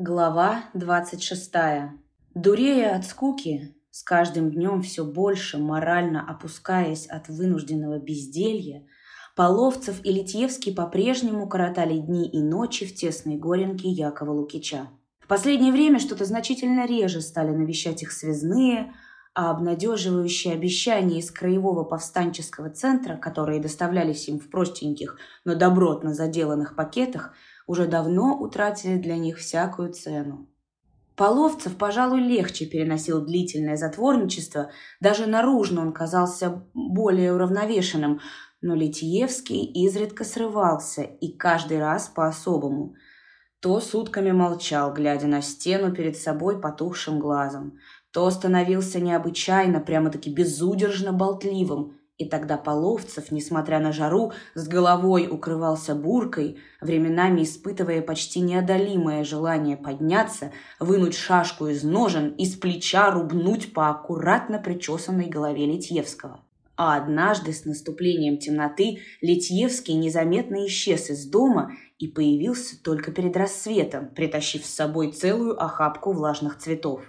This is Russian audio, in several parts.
Глава 26. Дурея от скуки, с каждым днем все больше морально опускаясь от вынужденного безделья, Половцев и Литьевский по-прежнему коротали дни и ночи в тесной горенке Якова Лукича. В последнее время что-то значительно реже стали навещать их связные, а обнадеживающие обещания из краевого повстанческого центра, которые доставлялись им в простеньких, но добротно заделанных пакетах – уже давно утратили для них всякую цену. Половцев, пожалуй, легче переносил длительное затворничество, даже наружно он казался более уравновешенным, но Литьевский изредка срывался, и каждый раз по-особому. То сутками молчал, глядя на стену перед собой потухшим глазом, то становился необычайно, прямо-таки безудержно болтливым, и тогда Половцев, несмотря на жару, с головой укрывался буркой, временами испытывая почти неодолимое желание подняться, вынуть шашку из ножен и с плеча рубнуть по аккуратно причесанной голове Литьевского. А однажды с наступлением темноты Литьевский незаметно исчез из дома и появился только перед рассветом, притащив с собой целую охапку влажных цветов.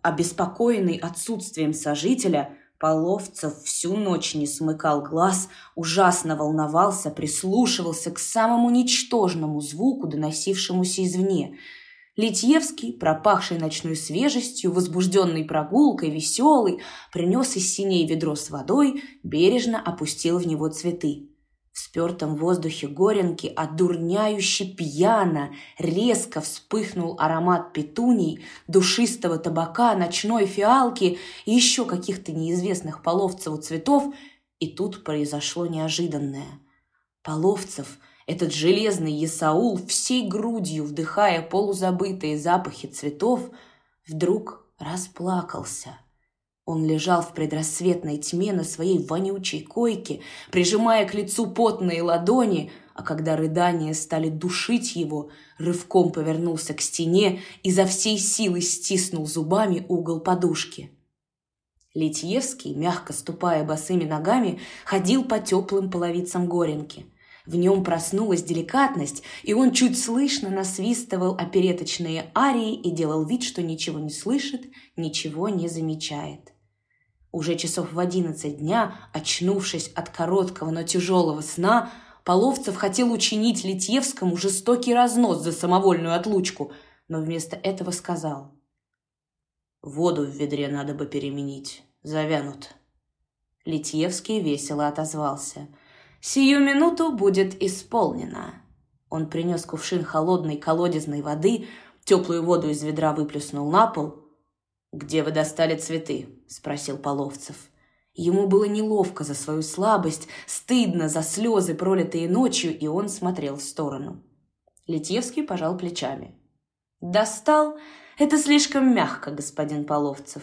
Обеспокоенный отсутствием сожителя – Половцев всю ночь не смыкал глаз, ужасно волновался, прислушивался к самому ничтожному звуку, доносившемуся извне. Литьевский, пропахший ночной свежестью, возбужденный прогулкой, веселый, принес из синей ведро с водой, бережно опустил в него цветы. В спертом воздухе горенки одурняюще пьяно резко вспыхнул аромат петуний, душистого табака, ночной фиалки и еще каких-то неизвестных половцеву цветов, и тут произошло неожиданное. Половцев, этот железный Есаул, всей грудью вдыхая полузабытые запахи цветов, вдруг расплакался – он лежал в предрассветной тьме на своей вонючей койке, прижимая к лицу потные ладони, а когда рыдания стали душить его, рывком повернулся к стене и за всей силы стиснул зубами угол подушки. Литьевский, мягко ступая босыми ногами, ходил по теплым половицам горенки. В нем проснулась деликатность, и он чуть слышно насвистывал опереточные арии и делал вид, что ничего не слышит, ничего не замечает. Уже часов в одиннадцать дня, очнувшись от короткого, но тяжелого сна, Половцев хотел учинить Литьевскому жестокий разнос за самовольную отлучку, но вместо этого сказал. «Воду в ведре надо бы переменить. Завянут». Литьевский весело отозвался. «Сию минуту будет исполнено». Он принес кувшин холодной колодезной воды, теплую воду из ведра выплеснул на пол – «Где вы достали цветы?» – спросил Половцев. Ему было неловко за свою слабость, стыдно за слезы, пролитые ночью, и он смотрел в сторону. Литьевский пожал плечами. «Достал? Это слишком мягко, господин Половцев.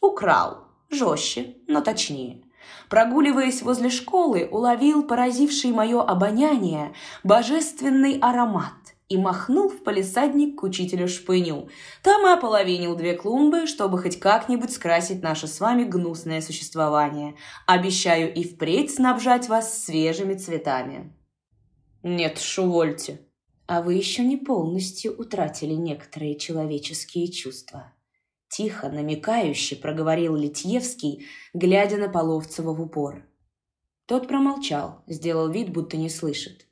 Украл. Жестче, но точнее. Прогуливаясь возле школы, уловил поразивший мое обоняние божественный аромат и махнул в палисадник к учителю Шпыню. Там и ополовинил две клумбы, чтобы хоть как-нибудь скрасить наше с вами гнусное существование. Обещаю и впредь снабжать вас свежими цветами». «Нет, шувольте». «А вы еще не полностью утратили некоторые человеческие чувства». Тихо, намекающе проговорил Литьевский, глядя на Половцева в упор. Тот промолчал, сделал вид, будто не слышит.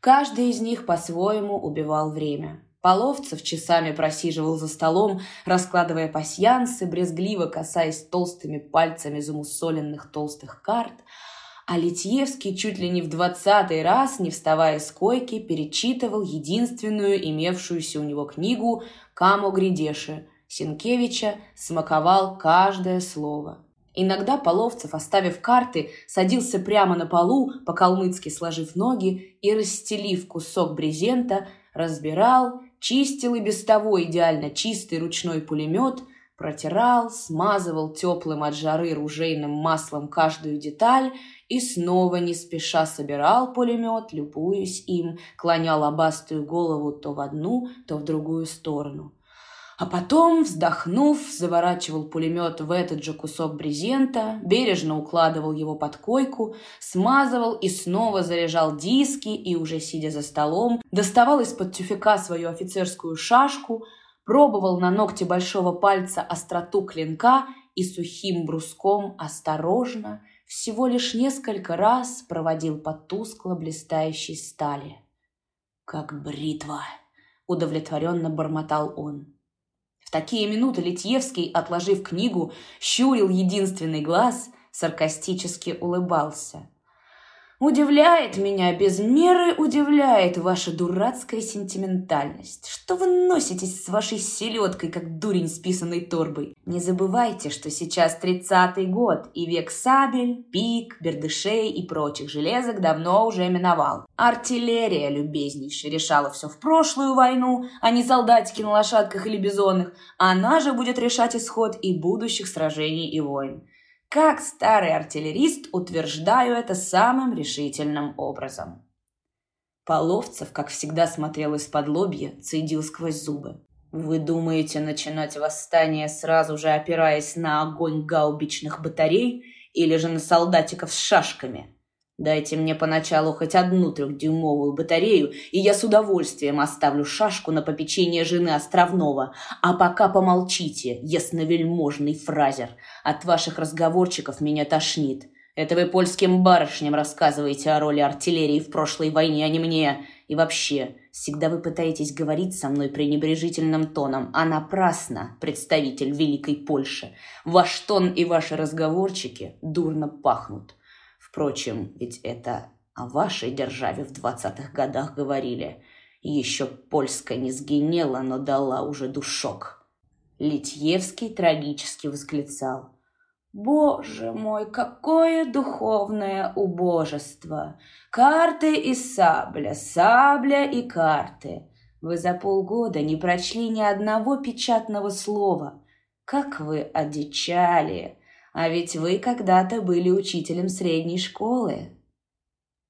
Каждый из них по-своему убивал время. Половцев часами просиживал за столом, раскладывая пасьянсы, брезгливо касаясь толстыми пальцами замусоленных толстых карт, а Литьевский чуть ли не в двадцатый раз, не вставая с койки, перечитывал единственную имевшуюся у него книгу «Камо Гридеши» Сенкевича, смаковал каждое слово – Иногда Половцев, оставив карты, садился прямо на полу, по-калмыцки сложив ноги и, расстелив кусок брезента, разбирал, чистил и без того идеально чистый ручной пулемет, протирал, смазывал теплым от жары ружейным маслом каждую деталь и снова не спеша собирал пулемет, любуясь им, клонял лобастую голову то в одну, то в другую сторону – а потом, вздохнув, заворачивал пулемет в этот же кусок брезента, бережно укладывал его под койку, смазывал и снова заряжал диски и, уже сидя за столом, доставал из-под тюфяка свою офицерскую шашку, пробовал на ногте большого пальца остроту клинка и сухим бруском осторожно, всего лишь несколько раз проводил по тускло блистающей стали. «Как бритва!» — удовлетворенно бормотал он. Такие минуты Литьевский, отложив книгу, щурил единственный глаз, саркастически улыбался — Удивляет меня, без меры удивляет ваша дурацкая сентиментальность. Что вы носитесь с вашей селедкой, как дурень с писаной торбой? Не забывайте, что сейчас тридцатый год, и век сабель, пик, бердышей и прочих железок давно уже миновал. Артиллерия, любезнейшая, решала все в прошлую войну, а не солдатики на лошадках или бизонах. Она же будет решать исход и будущих сражений и войн. Как старый артиллерист утверждаю это самым решительным образом. Половцев, как всегда, смотрел из-под лобья, цедил сквозь зубы. «Вы думаете начинать восстание, сразу же опираясь на огонь гаубичных батарей или же на солдатиков с шашками?» Дайте мне поначалу хоть одну трехдюймовую батарею, и я с удовольствием оставлю шашку на попечение жены Островного. А пока помолчите, ясновельможный фразер. От ваших разговорчиков меня тошнит. Это вы польским барышням рассказываете о роли артиллерии в прошлой войне, а не мне. И вообще, всегда вы пытаетесь говорить со мной пренебрежительным тоном, а напрасно, представитель Великой Польши. Ваш тон и ваши разговорчики дурно пахнут. Впрочем, ведь это о вашей державе в двадцатых годах говорили. Еще польская не сгинела, но дала уже душок. Литьевский трагически восклицал. «Боже мой, какое духовное убожество! Карты и сабля, сабля и карты. Вы за полгода не прочли ни одного печатного слова. Как вы одичали! А ведь вы когда-то были учителем средней школы.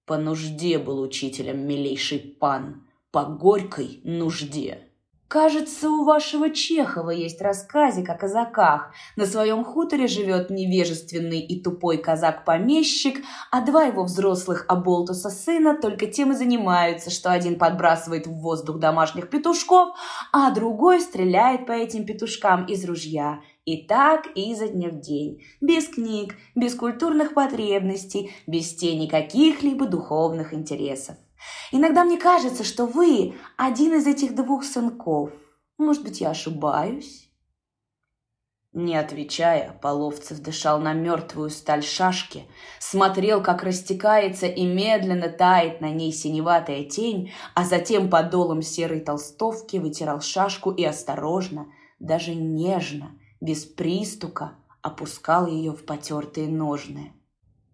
По нужде был учителем, милейший пан, по горькой нужде. Кажется, у вашего Чехова есть рассказик о казаках. На своем хуторе живет невежественный и тупой казак-помещик, а два его взрослых оболтуса сына только тем и занимаются, что один подбрасывает в воздух домашних петушков, а другой стреляет по этим петушкам из ружья. И так изо дня в день. Без книг, без культурных потребностей, без тени каких-либо духовных интересов. Иногда мне кажется, что вы один из этих двух сынков. Может быть, я ошибаюсь?» Не отвечая, Половцев дышал на мертвую сталь шашки, смотрел, как растекается и медленно тает на ней синеватая тень, а затем подолом серой толстовки вытирал шашку и осторожно, даже нежно, без пристука, опускал ее в потертые ножны.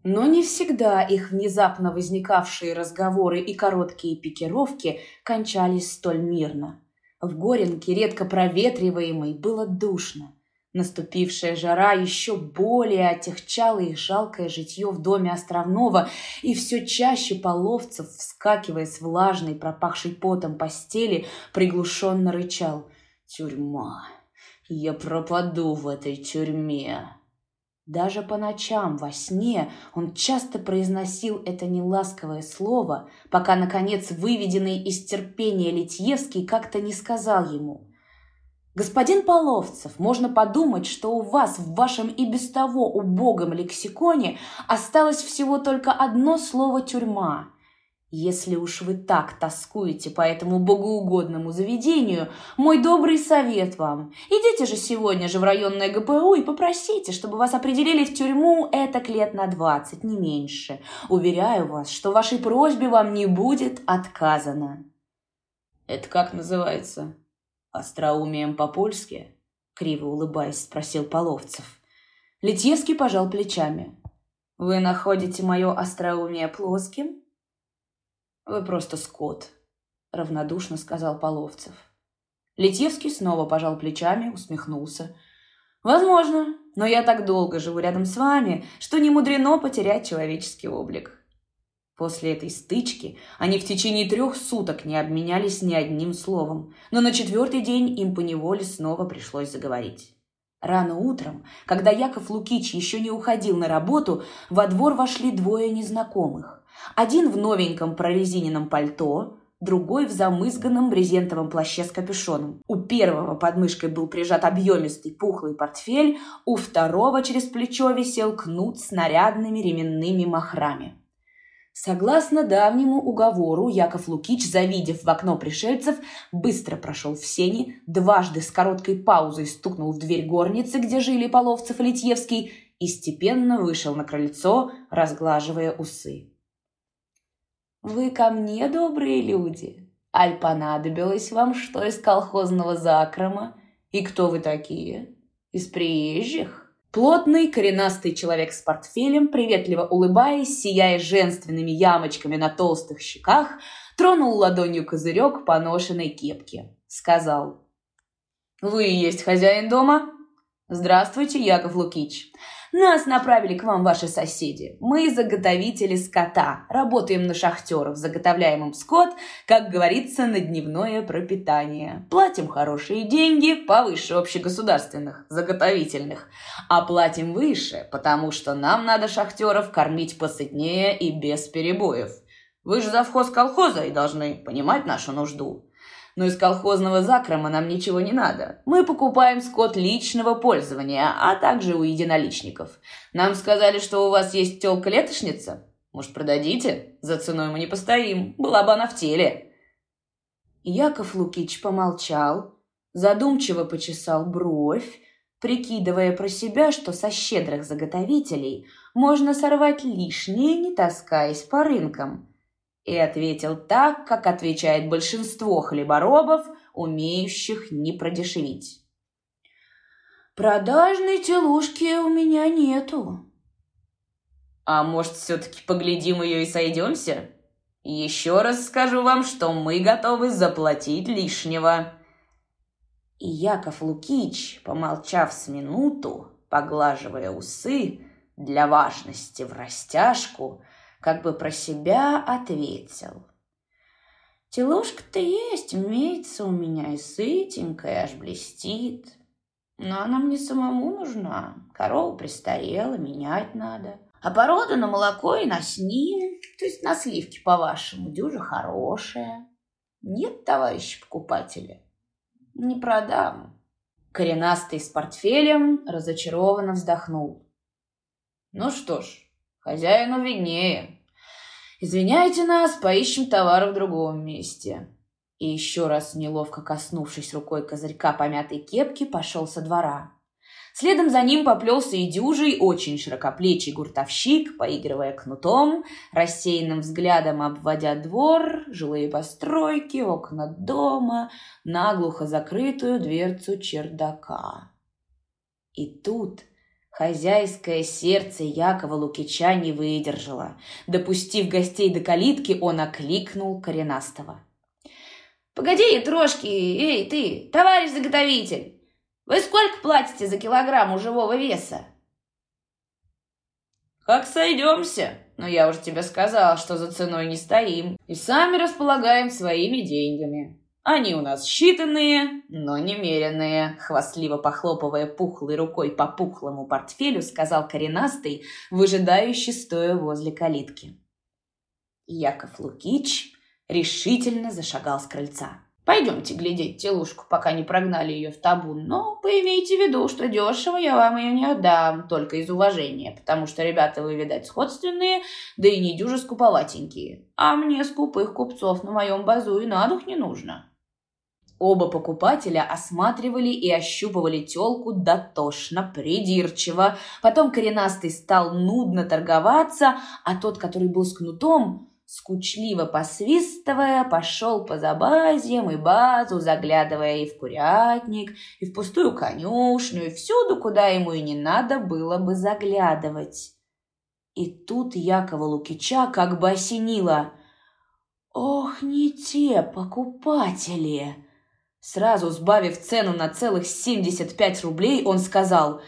Но не всегда их внезапно возникавшие разговоры и короткие пикировки кончались столь мирно. В Горенке, редко проветриваемой, было душно. Наступившая жара еще более отягчала их жалкое житье в доме Островного, и все чаще половцев, вскакивая с влажной, пропахшей потом постели, приглушенно рычал «Тюрьма! Я пропаду в этой тюрьме!» Даже по ночам во сне он часто произносил это неласковое слово, пока, наконец, выведенный из терпения Литьевский как-то не сказал ему «Господин Половцев, можно подумать, что у вас в вашем и без того убогом лексиконе осталось всего только одно слово «тюрьма», если уж вы так тоскуете по этому богоугодному заведению, мой добрый совет вам. Идите же сегодня же в районное ГПУ и попросите, чтобы вас определили в тюрьму этак лет на двадцать, не меньше. Уверяю вас, что вашей просьбе вам не будет отказано. Это как называется? Остроумием по-польски? Криво улыбаясь, спросил Половцев. Литьевский пожал плечами. Вы находите мое остроумие плоским? «Вы просто скот», — равнодушно сказал Половцев. Летевский снова пожал плечами, усмехнулся. «Возможно, но я так долго живу рядом с вами, что не мудрено потерять человеческий облик». После этой стычки они в течение трех суток не обменялись ни одним словом, но на четвертый день им поневоле снова пришлось заговорить. Рано утром, когда Яков Лукич еще не уходил на работу, во двор вошли двое незнакомых. Один в новеньком прорезиненном пальто, другой в замызганном брезентовом плаще с капюшоном. У первого под мышкой был прижат объемистый пухлый портфель, у второго через плечо висел кнут с нарядными ременными махрами. Согласно давнему уговору, Яков Лукич, завидев в окно пришельцев, быстро прошел в сени, дважды с короткой паузой стукнул в дверь горницы, где жили Половцев и Литьевский, и степенно вышел на крыльцо, разглаживая усы. «Вы ко мне, добрые люди? Аль понадобилось вам что из колхозного закрома? И кто вы такие? Из приезжих?» Плотный, коренастый человек с портфелем, приветливо улыбаясь, сияя женственными ямочками на толстых щеках, тронул ладонью козырек поношенной кепки. Сказал. «Вы и есть хозяин дома?» «Здравствуйте, Яков Лукич. Нас направили к вам ваши соседи. Мы заготовители скота, работаем на шахтеров, заготовляем им скот, как говорится, на дневное пропитание. Платим хорошие деньги, повыше общегосударственных, заготовительных. А платим выше, потому что нам надо шахтеров кормить посытнее и без перебоев. Вы же завхоз колхоза и должны понимать нашу нужду но из колхозного закрома нам ничего не надо. Мы покупаем скот личного пользования, а также у единоличников. Нам сказали, что у вас есть тёлка-летошница. Может, продадите? За ценой мы не постоим. Была бы она в теле». Яков Лукич помолчал, задумчиво почесал бровь, прикидывая про себя, что со щедрых заготовителей можно сорвать лишнее, не таскаясь по рынкам – и ответил так, как отвечает большинство хлеборобов, умеющих не продешевить. «Продажной телушки у меня нету». «А может, все-таки поглядим ее и сойдемся? Еще раз скажу вам, что мы готовы заплатить лишнего». И Яков Лукич, помолчав с минуту, поглаживая усы, для важности в растяжку – как бы про себя ответил. Телушка-то есть, имеется у меня и сытенькая, аж блестит. Но она мне самому нужна. Корова престарела, менять надо. А порода на молоко и на сним, то есть на сливки, по-вашему, дюжа хорошая. Нет, товарищи покупатели, не продам. Коренастый с портфелем разочарованно вздохнул. Ну что ж, Хозяину виднее. Извиняйте нас, поищем товар в другом месте. И еще раз, неловко коснувшись рукой козырька помятой кепки, пошел со двора. Следом за ним поплелся и дюжий, очень широкоплечий гуртовщик, поигрывая кнутом, рассеянным взглядом обводя двор, жилые постройки, окна дома, наглухо закрытую дверцу чердака. И тут Хозяйское сердце Якова Лукича не выдержало. Допустив гостей до калитки, он окликнул коренастого. «Погоди, трошки, эй, ты, товарищ заготовитель! Вы сколько платите за килограмм живого веса?» «Как сойдемся? Но я уже тебе сказал, что за ценой не стоим и сами располагаем своими деньгами. Они у нас считанные, но немеренные, хвастливо похлопывая пухлой рукой по пухлому портфелю, сказал коренастый, выжидающий стоя возле калитки. Яков Лукич решительно зашагал с крыльца. Пойдемте глядеть телушку, пока не прогнали ее в табун. Но поимейте в виду, что дешево я вам ее не отдам, только из уважения, потому что ребята вы, видать, сходственные, да и не дюжи скуповатенькие. А мне скупых купцов на моем базу и на дух не нужно. Оба покупателя осматривали и ощупывали телку дотошно, придирчиво. Потом коренастый стал нудно торговаться, а тот, который был с кнутом, скучливо посвистывая, пошел по забазьям и базу, заглядывая и в курятник, и в пустую конюшню, и всюду, куда ему и не надо было бы заглядывать. И тут Якова Лукича как бы осенило. «Ох, не те покупатели!» Сразу сбавив цену на целых 75 рублей, он сказал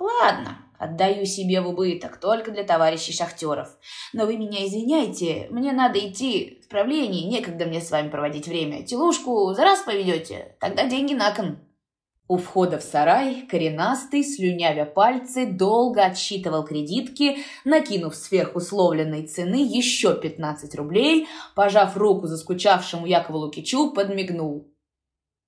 «Ладно, отдаю себе в убыток только для товарищей шахтеров. Но вы меня извиняйте, мне надо идти в правление, некогда мне с вами проводить время. Телушку за раз поведете, тогда деньги на кон». У входа в сарай коренастый, слюнявя пальцы, долго отсчитывал кредитки, накинув сверх условленной цены еще 15 рублей, пожав руку заскучавшему Якову Лукичу, подмигнул.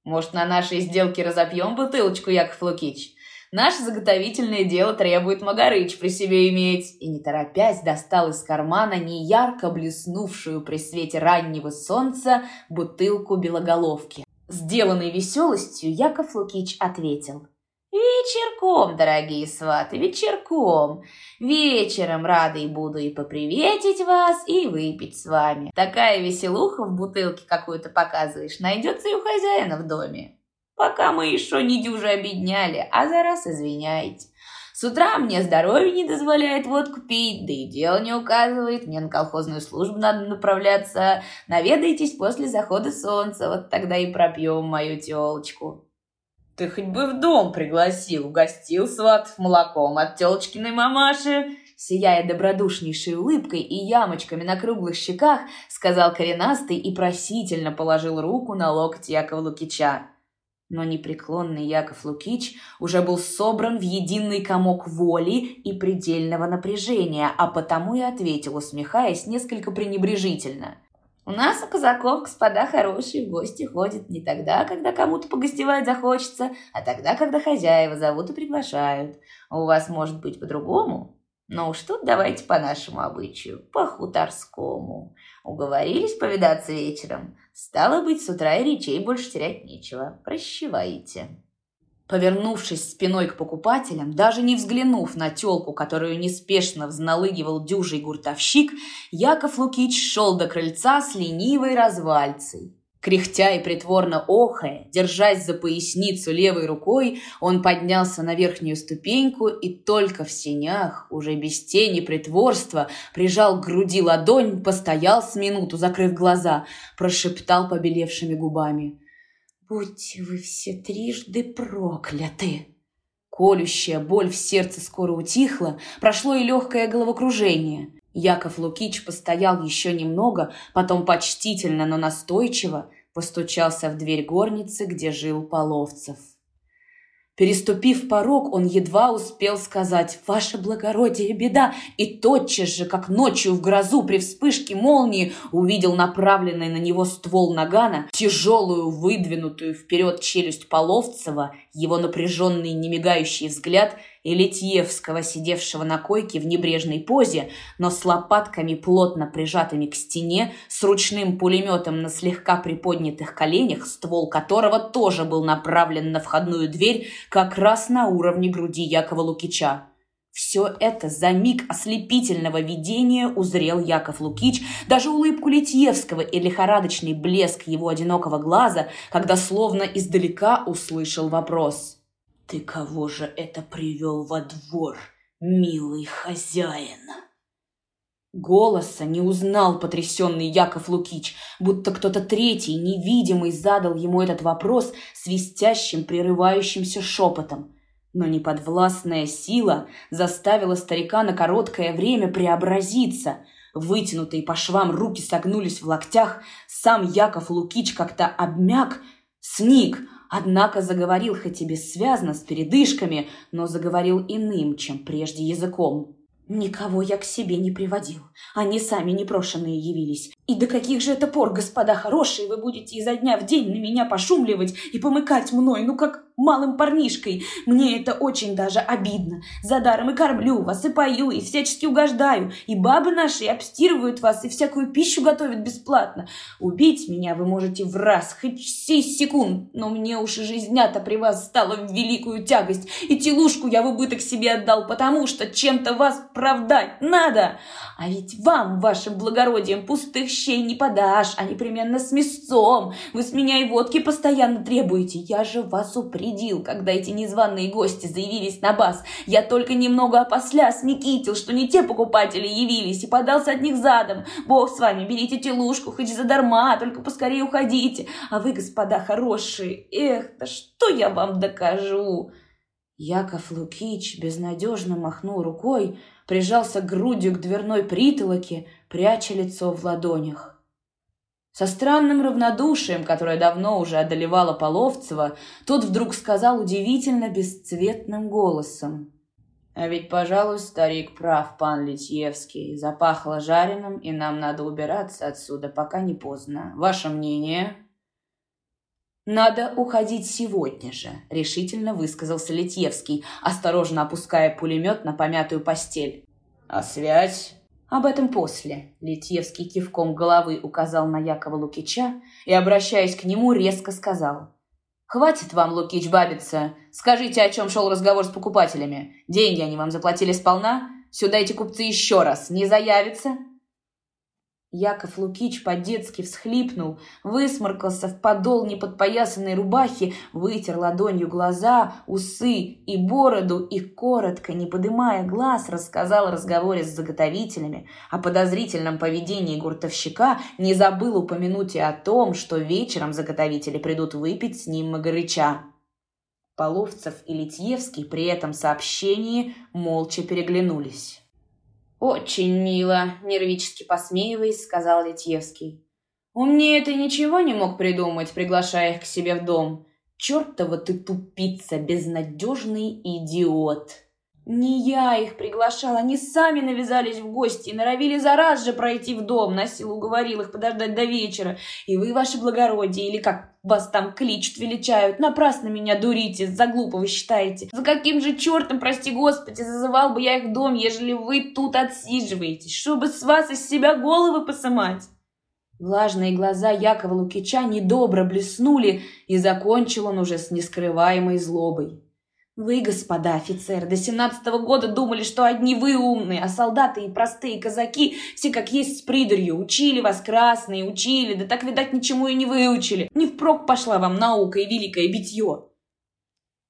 «Может, на нашей сделке разопьем бутылочку, Яков Лукич? Наше заготовительное дело требует Магарыч при себе иметь». И, не торопясь, достал из кармана неярко блеснувшую при свете раннего солнца бутылку белоголовки. Сделанной веселостью Яков Лукич ответил. «Вечерком, дорогие сваты, вечерком. Вечером рады и буду и поприветить вас, и выпить с вами. Такая веселуха в бутылке какую-то показываешь, найдется и у хозяина в доме. Пока мы еще не дюже обедняли, а за раз извиняйте. С утра мне здоровье не дозволяет водку пить, да и дело не указывает. Мне на колхозную службу надо направляться. Наведайтесь после захода солнца, вот тогда и пропьем мою телочку. Ты хоть бы в дом пригласил, угостил сватов молоком от телочкиной мамаши. Сияя добродушнейшей улыбкой и ямочками на круглых щеках, сказал коренастый и просительно положил руку на локоть Якова Лукича но непреклонный Яков Лукич уже был собран в единый комок воли и предельного напряжения, а потому и ответил, усмехаясь несколько пренебрежительно. «У нас у казаков, господа хорошие, гости ходят не тогда, когда кому-то погостевать захочется, а тогда, когда хозяева зовут и приглашают. у вас может быть по-другому?» Но уж тут давайте по нашему обычаю, по хуторскому. Уговорились повидаться вечером? Стало быть, с утра и речей больше терять нечего. Прощевайте. Повернувшись спиной к покупателям, даже не взглянув на телку, которую неспешно взналыгивал дюжий гуртовщик, Яков Лукич шел до крыльца с ленивой развальцей. Кряхтя и притворно охая, держась за поясницу левой рукой, он поднялся на верхнюю ступеньку и только в сенях, уже без тени притворства, прижал к груди ладонь, постоял с минуту, закрыв глаза, прошептал побелевшими губами. «Будьте вы все трижды прокляты!» Колющая боль в сердце скоро утихла, прошло и легкое головокружение. Яков Лукич постоял еще немного, потом почтительно, но настойчиво постучался в дверь горницы, где жил Половцев. Переступив порог, он едва успел сказать «Ваше благородие, беда!» и тотчас же, как ночью в грозу при вспышке молнии, увидел направленный на него ствол нагана, тяжелую, выдвинутую вперед челюсть Половцева, его напряженный немигающий взгляд – и Литьевского, сидевшего на койке в небрежной позе, но с лопатками, плотно прижатыми к стене, с ручным пулеметом на слегка приподнятых коленях, ствол которого тоже был направлен на входную дверь как раз на уровне груди Якова Лукича. Все это за миг ослепительного видения узрел Яков Лукич, даже улыбку Литьевского и лихорадочный блеск его одинокого глаза, когда словно издалека услышал вопрос – «Ты кого же это привел во двор, милый хозяин?» Голоса не узнал потрясенный Яков Лукич, будто кто-то третий, невидимый, задал ему этот вопрос свистящим, прерывающимся шепотом. Но неподвластная сила заставила старика на короткое время преобразиться. Вытянутые по швам руки согнулись в локтях, сам Яков Лукич как-то обмяк, сник, Однако заговорил хоть и бессвязно, с передышками, но заговорил иным, чем прежде языком. «Никого я к себе не приводил. Они сами непрошенные явились. И до каких же это пор, господа хорошие, вы будете изо дня в день на меня пошумливать и помыкать мной, ну как малым парнишкой? Мне это очень даже обидно. За даром и кормлю вас, и пою, и всячески угождаю. И бабы наши обстирывают вас, и всякую пищу готовят бесплатно. Убить меня вы можете в раз, хоть сей секунд, но мне уж и жизнь-то при вас стала в великую тягость. И телушку я в убыток себе отдал, потому что чем-то вас правдать надо. А ведь вам, вашим благородием, пустых щей не подашь, а непременно с мясцом. Вы с меня и водки постоянно требуете. Я же вас упредил, когда эти незваные гости заявились на бас. Я только немного опосля смекитил, что не те покупатели явились, и подался от них задом. Бог с вами, берите телушку, хоть задарма, только поскорее уходите. А вы, господа хорошие, эх, да что я вам докажу?» Яков Лукич безнадежно махнул рукой, прижался грудью к дверной притолоке, пряча лицо в ладонях. Со странным равнодушием, которое давно уже одолевало Половцева, тот вдруг сказал удивительно бесцветным голосом. «А ведь, пожалуй, старик прав, пан Литьевский. Запахло жареным, и нам надо убираться отсюда, пока не поздно. Ваше мнение?» «Надо уходить сегодня же», — решительно высказался Литьевский, осторожно опуская пулемет на помятую постель. «А связь?» Об этом после. Литьевский кивком головы указал на Якова Лукича и, обращаясь к нему, резко сказал. «Хватит вам, Лукич, бабиться. Скажите, о чем шел разговор с покупателями. Деньги они вам заплатили сполна? Сюда эти купцы еще раз не заявятся?» Яков Лукич по-детски всхлипнул, высморкался в подол неподпоясанной рубахи, вытер ладонью глаза, усы и бороду и, коротко, не подымая глаз, рассказал о разговоре с заготовителями, о подозрительном поведении гуртовщика, не забыл упомянуть и о том, что вечером заготовители придут выпить с ним Магарыча. Половцев и Литьевский при этом сообщении молча переглянулись. «Очень мило», — нервически посмеиваясь, сказал Литьевский. «Умнее ты ничего не мог придумать, приглашая их к себе в дом. Чертова ты тупица, безнадежный идиот!» «Не я их приглашал, они сами навязались в гости и норовили за раз же пройти в дом, на силу уговорил их подождать до вечера. И вы, ваше благородие, или как вас там кличут, величают, напрасно меня дурите, за глупого считаете. За каким же чертом, прости господи, зазывал бы я их в дом, ежели вы тут отсиживаетесь, чтобы с вас из себя головы посымать?» Влажные глаза Якова Лукича недобро блеснули, и закончил он уже с нескрываемой злобой. Вы, господа офицеры, до семнадцатого года думали, что одни вы умные, а солдаты и простые казаки все как есть с придурью. Учили вас красные, учили, да так, видать, ничему и не выучили. Не впрок пошла вам наука и великое битье.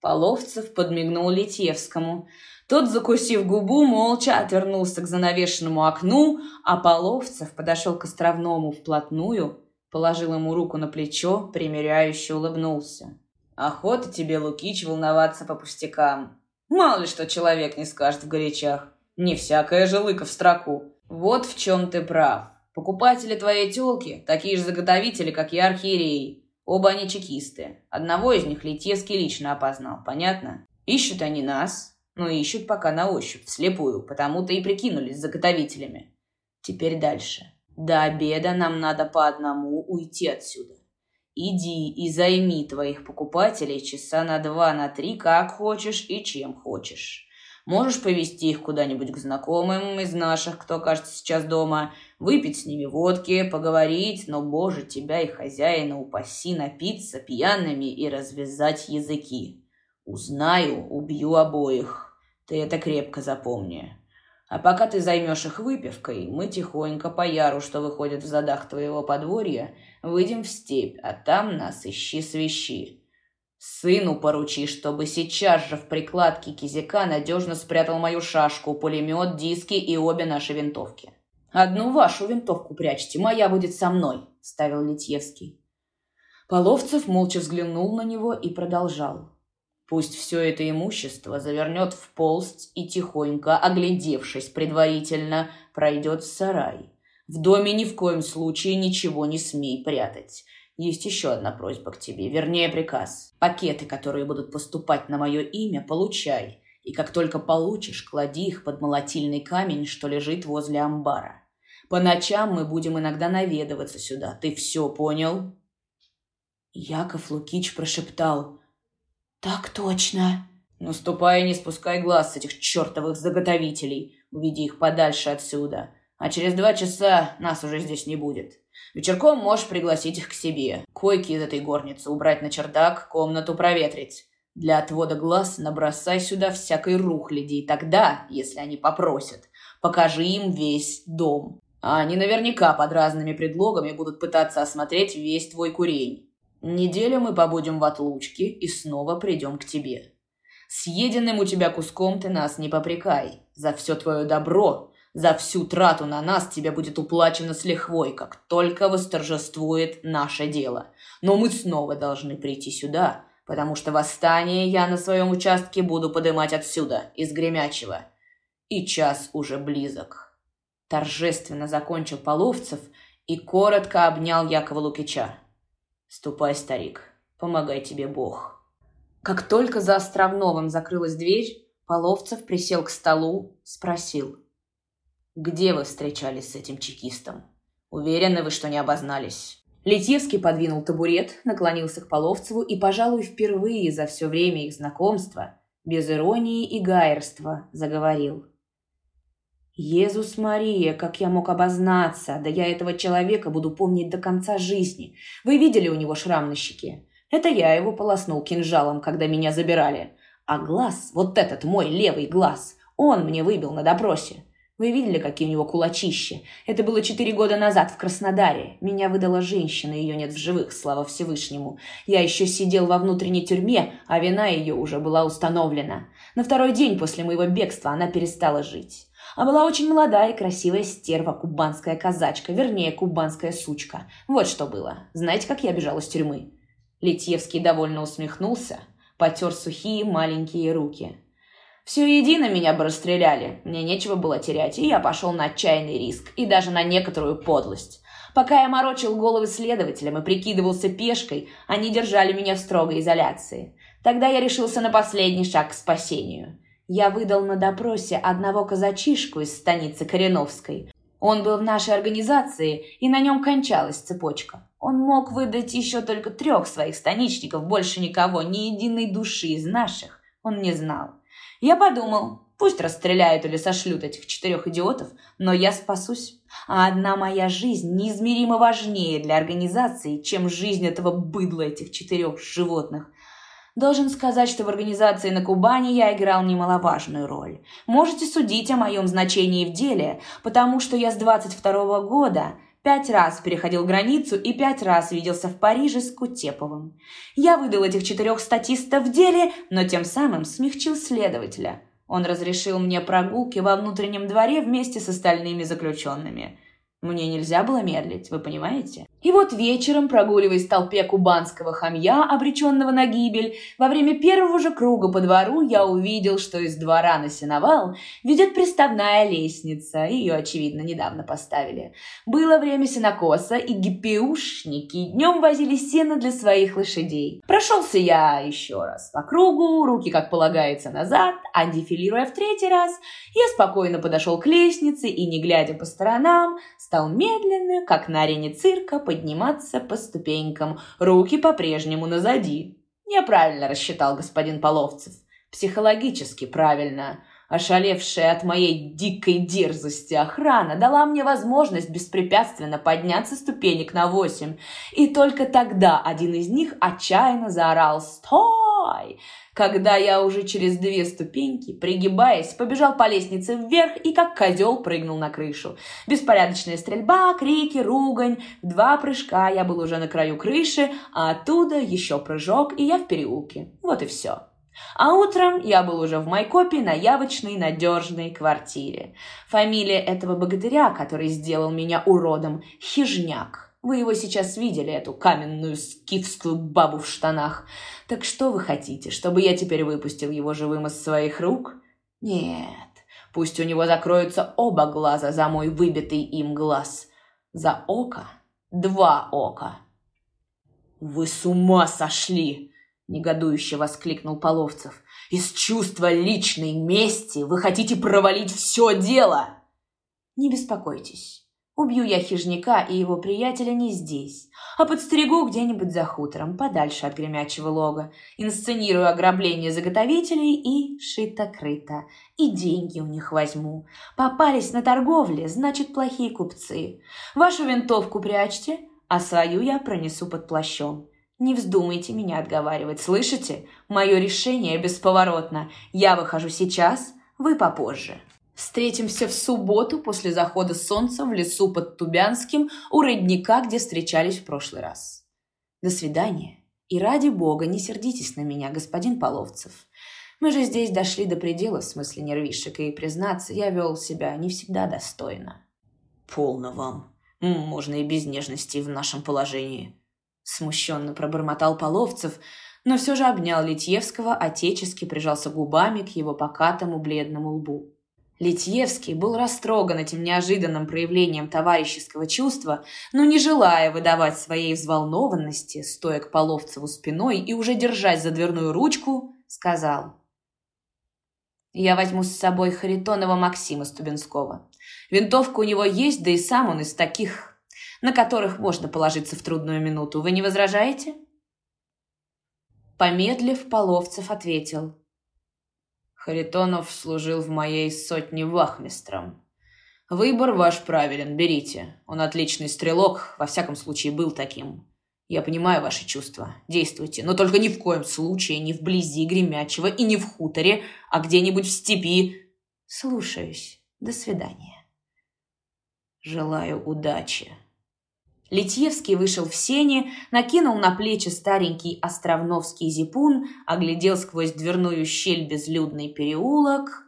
Половцев подмигнул Литьевскому. Тот, закусив губу, молча отвернулся к занавешенному окну, а Половцев подошел к Островному вплотную, положил ему руку на плечо, примиряюще улыбнулся. Охота тебе, Лукич, волноваться по пустякам. Мало ли что человек не скажет в горячах. Не всякая же лыка в строку. Вот в чем ты прав. Покупатели твоей тёлки такие же заготовители, как и архиереи. Оба они чекисты. Одного из них Литьевский лично опознал, понятно? Ищут они нас, но ищут пока на ощупь, слепую, потому-то и прикинулись заготовителями. Теперь дальше. До обеда нам надо по одному уйти отсюда. Иди и займи твоих покупателей часа на два, на три, как хочешь и чем хочешь. Можешь повести их куда-нибудь к знакомым из наших, кто, кажется, сейчас дома, выпить с ними водки, поговорить, но, боже, тебя и хозяина упаси напиться пьяными и развязать языки. Узнаю, убью обоих. Ты это крепко запомни. А пока ты займешь их выпивкой, мы тихонько по яру, что выходит в задах твоего подворья, выйдем в степь, а там нас ищи свищи. Сыну поручи, чтобы сейчас же в прикладке кизяка надежно спрятал мою шашку, пулемет, диски и обе наши винтовки. «Одну вашу винтовку прячьте, моя будет со мной», — ставил Литьевский. Половцев молча взглянул на него и продолжал. Пусть все это имущество завернет в полсть и тихонько, оглядевшись предварительно, пройдет в сарай. В доме ни в коем случае ничего не смей прятать. Есть еще одна просьба к тебе, вернее приказ. Пакеты, которые будут поступать на мое имя, получай. И как только получишь, клади их под молотильный камень, что лежит возле амбара. По ночам мы будем иногда наведываться сюда. Ты все понял?» Яков Лукич прошептал – «Так точно». «Ну, ступай и не спускай глаз с этих чертовых заготовителей. Уведи их подальше отсюда. А через два часа нас уже здесь не будет. Вечерком можешь пригласить их к себе. Койки из этой горницы убрать на чердак, комнату проветрить. Для отвода глаз набросай сюда всякой рухляди. И тогда, если они попросят, покажи им весь дом. А они наверняка под разными предлогами будут пытаться осмотреть весь твой курень. Неделю мы побудем в отлучке и снова придем к тебе. Съеденным у тебя куском ты нас не попрекай. За все твое добро, за всю трату на нас тебе будет уплачено с лихвой, как только восторжествует наше дело. Но мы снова должны прийти сюда, потому что восстание я на своем участке буду подымать отсюда, из Гремячего. И час уже близок. Торжественно закончил Половцев и коротко обнял Якова Лукича. «Ступай, старик, помогай тебе Бог». Как только за Островновым закрылась дверь, Половцев присел к столу, спросил. «Где вы встречались с этим чекистом? Уверены вы, что не обознались?» Летьевский подвинул табурет, наклонился к Половцеву и, пожалуй, впервые за все время их знакомства, без иронии и гайерства, заговорил. «Езус Мария, как я мог обознаться? Да я этого человека буду помнить до конца жизни. Вы видели у него шрам на щеке? Это я его полоснул кинжалом, когда меня забирали. А глаз, вот этот мой левый глаз, он мне выбил на допросе. Вы видели, какие у него кулачища? Это было четыре года назад в Краснодаре. Меня выдала женщина, ее нет в живых, слава Всевышнему. Я еще сидел во внутренней тюрьме, а вина ее уже была установлена. На второй день после моего бегства она перестала жить. А была очень молодая и красивая стерва, кубанская казачка, вернее, кубанская сучка. Вот что было. Знаете, как я бежал из тюрьмы? Литьевский довольно усмехнулся, потер сухие маленькие руки. Все едино меня бы расстреляли. Мне нечего было терять, и я пошел на отчаянный риск, и даже на некоторую подлость. Пока я морочил головы следователям и прикидывался пешкой, они держали меня в строгой изоляции. Тогда я решился на последний шаг к спасению. Я выдал на допросе одного казачишку из станицы Кореновской. Он был в нашей организации, и на нем кончалась цепочка. Он мог выдать еще только трех своих станичников, больше никого, ни единой души из наших. Он не знал. Я подумал, пусть расстреляют или сошлют этих четырех идиотов, но я спасусь. А одна моя жизнь неизмеримо важнее для организации, чем жизнь этого быдла этих четырех животных. Должен сказать, что в организации на Кубани я играл немаловажную роль. Можете судить о моем значении в деле, потому что я с 22 года Пять раз переходил границу и пять раз виделся в Париже с Кутеповым. Я выдал этих четырех статистов в деле, но тем самым смягчил следователя. Он разрешил мне прогулки во внутреннем дворе вместе с остальными заключенными. Мне нельзя было медлить, вы понимаете? И вот вечером, прогуливаясь в толпе кубанского хамья, обреченного на гибель, во время первого же круга по двору я увидел, что из двора на сеновал ведет приставная лестница. Ее, очевидно, недавно поставили. Было время сенокоса, и гипеушники днем возили сено для своих лошадей. Прошелся я еще раз по кругу, руки, как полагается, назад, а дефилируя в третий раз, я спокойно подошел к лестнице и, не глядя по сторонам, стал медленно, как на арене цирка, подниматься по ступенькам, руки по-прежнему назади. Я правильно рассчитал, господин Половцев. Психологически правильно. Ошалевшая от моей дикой дерзости охрана дала мне возможность беспрепятственно подняться ступенек на восемь. И только тогда один из них отчаянно заорал «Стой!», когда я уже через две ступеньки, пригибаясь, побежал по лестнице вверх и как козел прыгнул на крышу. Беспорядочная стрельба, крики, ругань. В два прыжка я был уже на краю крыши, а оттуда еще прыжок, и я в переулке. Вот и все. А утром я был уже в Майкопе на явочной надежной квартире. Фамилия этого богатыря, который сделал меня уродом, Хижняк. Вы его сейчас видели, эту каменную скифскую бабу в штанах. Так что вы хотите, чтобы я теперь выпустил его живым из своих рук? Нет, пусть у него закроются оба глаза за мой выбитый им глаз. За око два ока. «Вы с ума сошли!» — негодующе воскликнул Половцев. «Из чувства личной мести вы хотите провалить все дело!» «Не беспокойтесь. Убью я хижняка и его приятеля не здесь, а подстерегу где-нибудь за хутором, подальше от гремячего лога. Инсценирую ограбление заготовителей и шито-крыто. И деньги у них возьму. Попались на торговле, значит, плохие купцы. Вашу винтовку прячьте, а свою я пронесу под плащом. Не вздумайте меня отговаривать, слышите? Мое решение бесповоротно. Я выхожу сейчас, вы попозже. Встретимся в субботу после захода солнца в лесу под Тубянским у родника, где встречались в прошлый раз. До свидания. И ради бога, не сердитесь на меня, господин Половцев. Мы же здесь дошли до предела в смысле нервишек, и, признаться, я вел себя не всегда достойно. Полно вам. Можно и без нежности в нашем положении. Смущенно пробормотал Половцев, но все же обнял Литьевского, отечески прижался губами к его покатому бледному лбу. Литьевский был растроган этим неожиданным проявлением товарищеского чувства, но не желая выдавать своей взволнованности, стоя к Половцеву спиной и уже держась за дверную ручку, сказал. «Я возьму с собой Харитонова Максима Стубинского. Винтовка у него есть, да и сам он из таких, на которых можно положиться в трудную минуту. Вы не возражаете?» Помедлив, Половцев ответил. «Харитонов служил в моей сотне вахмистром. Выбор ваш правилен, берите. Он отличный стрелок, во всяком случае был таким. Я понимаю ваши чувства. Действуйте, но только ни в коем случае не вблизи Гремячего и не в хуторе, а где-нибудь в степи. Слушаюсь. До свидания. Желаю удачи. Литьевский вышел в сене, накинул на плечи старенький островновский зипун, оглядел сквозь дверную щель безлюдный переулок.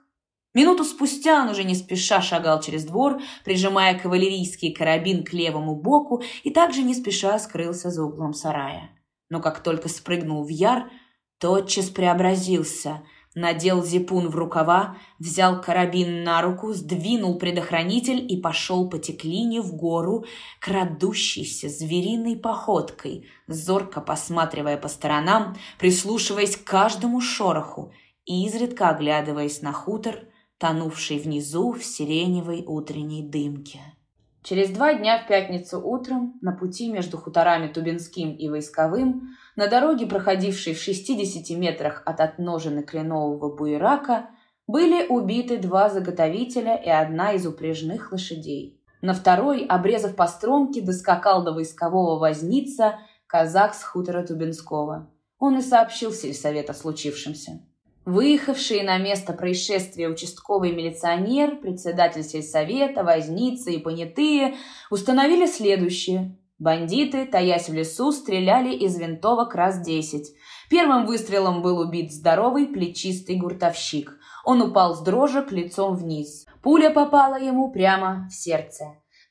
Минуту спустя он уже не спеша шагал через двор, прижимая кавалерийский карабин к левому боку и также не спеша скрылся за углом сарая. Но как только спрыгнул в яр, тотчас преобразился – надел зипун в рукава, взял карабин на руку, сдвинул предохранитель и пошел по теклине в гору, крадущейся звериной походкой, зорко посматривая по сторонам, прислушиваясь к каждому шороху и изредка оглядываясь на хутор, тонувший внизу в сиреневой утренней дымке. Через два дня в пятницу утром на пути между хуторами Тубинским и Войсковым на дороге, проходившей в 60 метрах от отножины кленового буерака, были убиты два заготовителя и одна из упряжных лошадей. На второй, обрезав по стромке, доскакал до войскового возница казак с хутора Тубинского. Он и сообщил сельсовет о случившемся. Выехавшие на место происшествия участковый милиционер, председатель сельсовета, возницы и понятые установили следующее. Бандиты, таясь в лесу, стреляли из винтовок раз десять. Первым выстрелом был убит здоровый плечистый гуртовщик. Он упал с дрожек лицом вниз. Пуля попала ему прямо в сердце.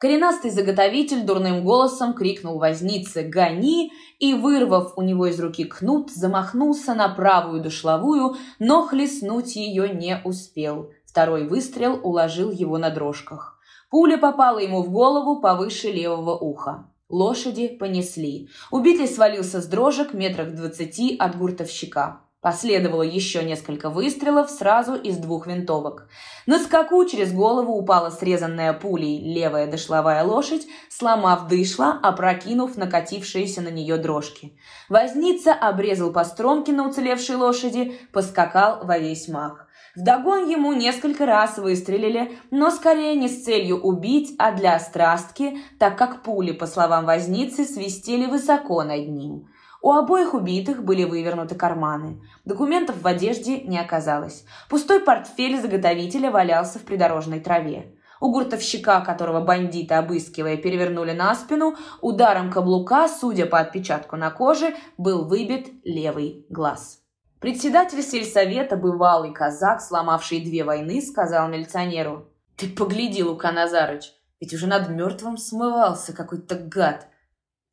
Коренастый заготовитель дурным голосом крикнул вознице «Гони!» и, вырвав у него из руки кнут, замахнулся на правую дошловую, но хлестнуть ее не успел. Второй выстрел уложил его на дрожках. Пуля попала ему в голову повыше левого уха. Лошади понесли. Убитый свалился с дрожек метрах двадцати от гуртовщика. Последовало еще несколько выстрелов сразу из двух винтовок. На скаку через голову упала срезанная пулей левая дошловая лошадь, сломав дышло, опрокинув накатившиеся на нее дрожки. Возница обрезал по стромке на уцелевшей лошади, поскакал во весь мах. Вдогон ему несколько раз выстрелили, но скорее не с целью убить, а для страстки, так как пули, по словам возницы, свистели высоко над ним. У обоих убитых были вывернуты карманы. Документов в одежде не оказалось. Пустой портфель заготовителя валялся в придорожной траве. У гуртовщика, которого бандиты, обыскивая, перевернули на спину, ударом каблука, судя по отпечатку на коже, был выбит левый глаз. Председатель сельсовета, бывалый казак, сломавший две войны, сказал милиционеру. «Ты погляди, Лука Назарыч, ведь уже над мертвым смывался какой-то гад.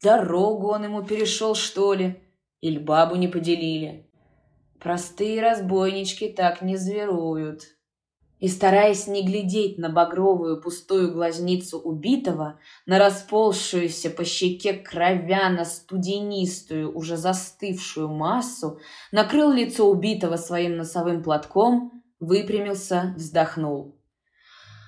Дорогу он ему перешел, что ли? Или бабу не поделили? Простые разбойнички так не зверуют. И стараясь не глядеть на багровую пустую глазницу убитого, на расползшуюся по щеке кровяно-студенистую, уже застывшую массу, накрыл лицо убитого своим носовым платком, выпрямился, вздохнул.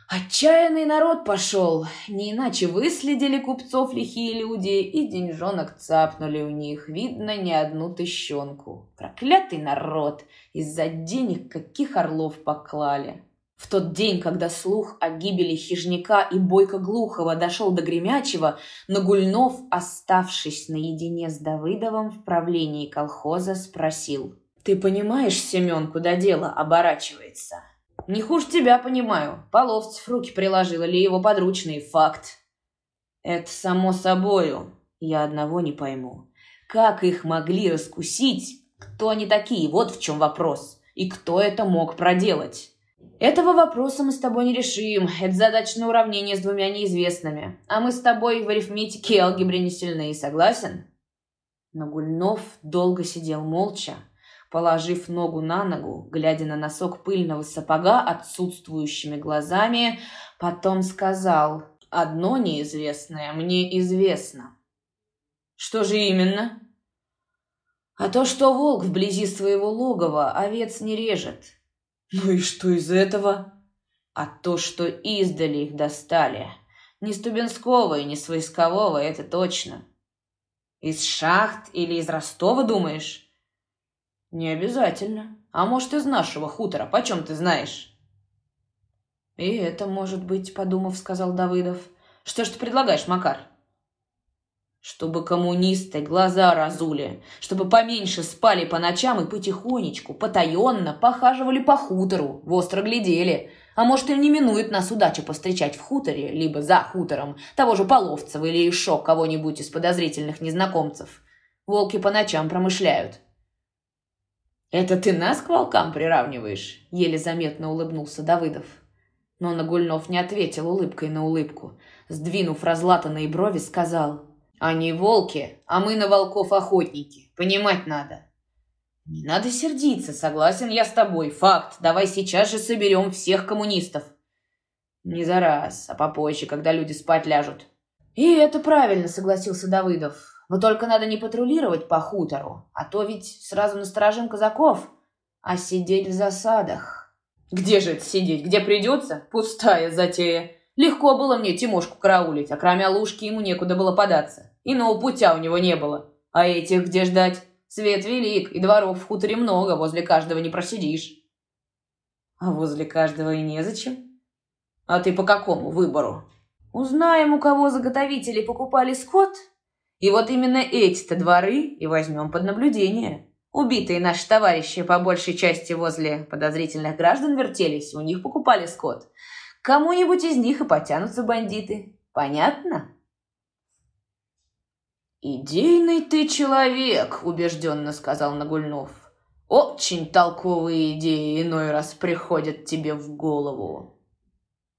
Отчаянный народ пошел, не иначе выследили купцов лихие люди и деньжонок цапнули у них, видно, не одну тыщенку. Проклятый народ, из-за денег каких орлов поклали. В тот день, когда слух о гибели хижняка и Бойко Глухова дошел до Гремячего, Нагульнов, оставшись наедине с Давыдовым в правлении колхоза, спросил. «Ты понимаешь, Семен, куда дело оборачивается?» Не хуже тебя понимаю. Половцев руки приложил или его подручный факт. Это само собою. Я одного не пойму. Как их могли раскусить? Кто они такие? Вот в чем вопрос. И кто это мог проделать? Этого вопроса мы с тобой не решим. Это задачное уравнение с двумя неизвестными. А мы с тобой в арифметике и алгебре не сильны. Согласен? Но Гульнов долго сидел молча, положив ногу на ногу, глядя на носок пыльного сапога отсутствующими глазами, потом сказал «Одно неизвестное мне известно». «Что же именно?» «А то, что волк вблизи своего логова овец не режет». «Ну и что из этого?» «А то, что издали их достали. Не Стубинского и не с это точно». «Из шахт или из Ростова, думаешь?» «Не обязательно. А может, из нашего хутора. Почем ты знаешь?» «И это может быть», — подумав, сказал Давыдов. «Что ж ты предлагаешь, Макар?» «Чтобы коммунисты глаза разули, чтобы поменьше спали по ночам и потихонечку, потаенно похаживали по хутору, востро глядели. А может, им не минует нас удача повстречать в хуторе, либо за хутором, того же Половцева или еще кого-нибудь из подозрительных незнакомцев. Волки по ночам промышляют. «Это ты нас к волкам приравниваешь?» — еле заметно улыбнулся Давыдов. Но Нагульнов не ответил улыбкой на улыбку. Сдвинув разлатанные брови, сказал, «Они волки, а мы на волков охотники. Понимать надо». «Не надо сердиться, согласен я с тобой. Факт. Давай сейчас же соберем всех коммунистов». «Не за раз, а попозже, когда люди спать ляжут». «И это правильно», — согласился Давыдов. Но только надо не патрулировать по хутору, а то ведь сразу насторожим казаков, а сидеть в засадах. Где же это сидеть? Где придется? Пустая затея. Легко было мне Тимошку караулить, а кроме Алушки ему некуда было податься. Иного путя у него не было. А этих где ждать? Свет велик, и дворов в хуторе много, возле каждого не просидишь. А возле каждого и незачем. А ты по какому выбору? Узнаем, у кого заготовители покупали скот, и вот именно эти-то дворы и возьмем под наблюдение. Убитые наши товарищи по большей части возле подозрительных граждан вертелись, у них покупали скот. Кому-нибудь из них и потянутся бандиты. Понятно? «Идейный ты человек», — убежденно сказал Нагульнов. «Очень толковые идеи иной раз приходят тебе в голову».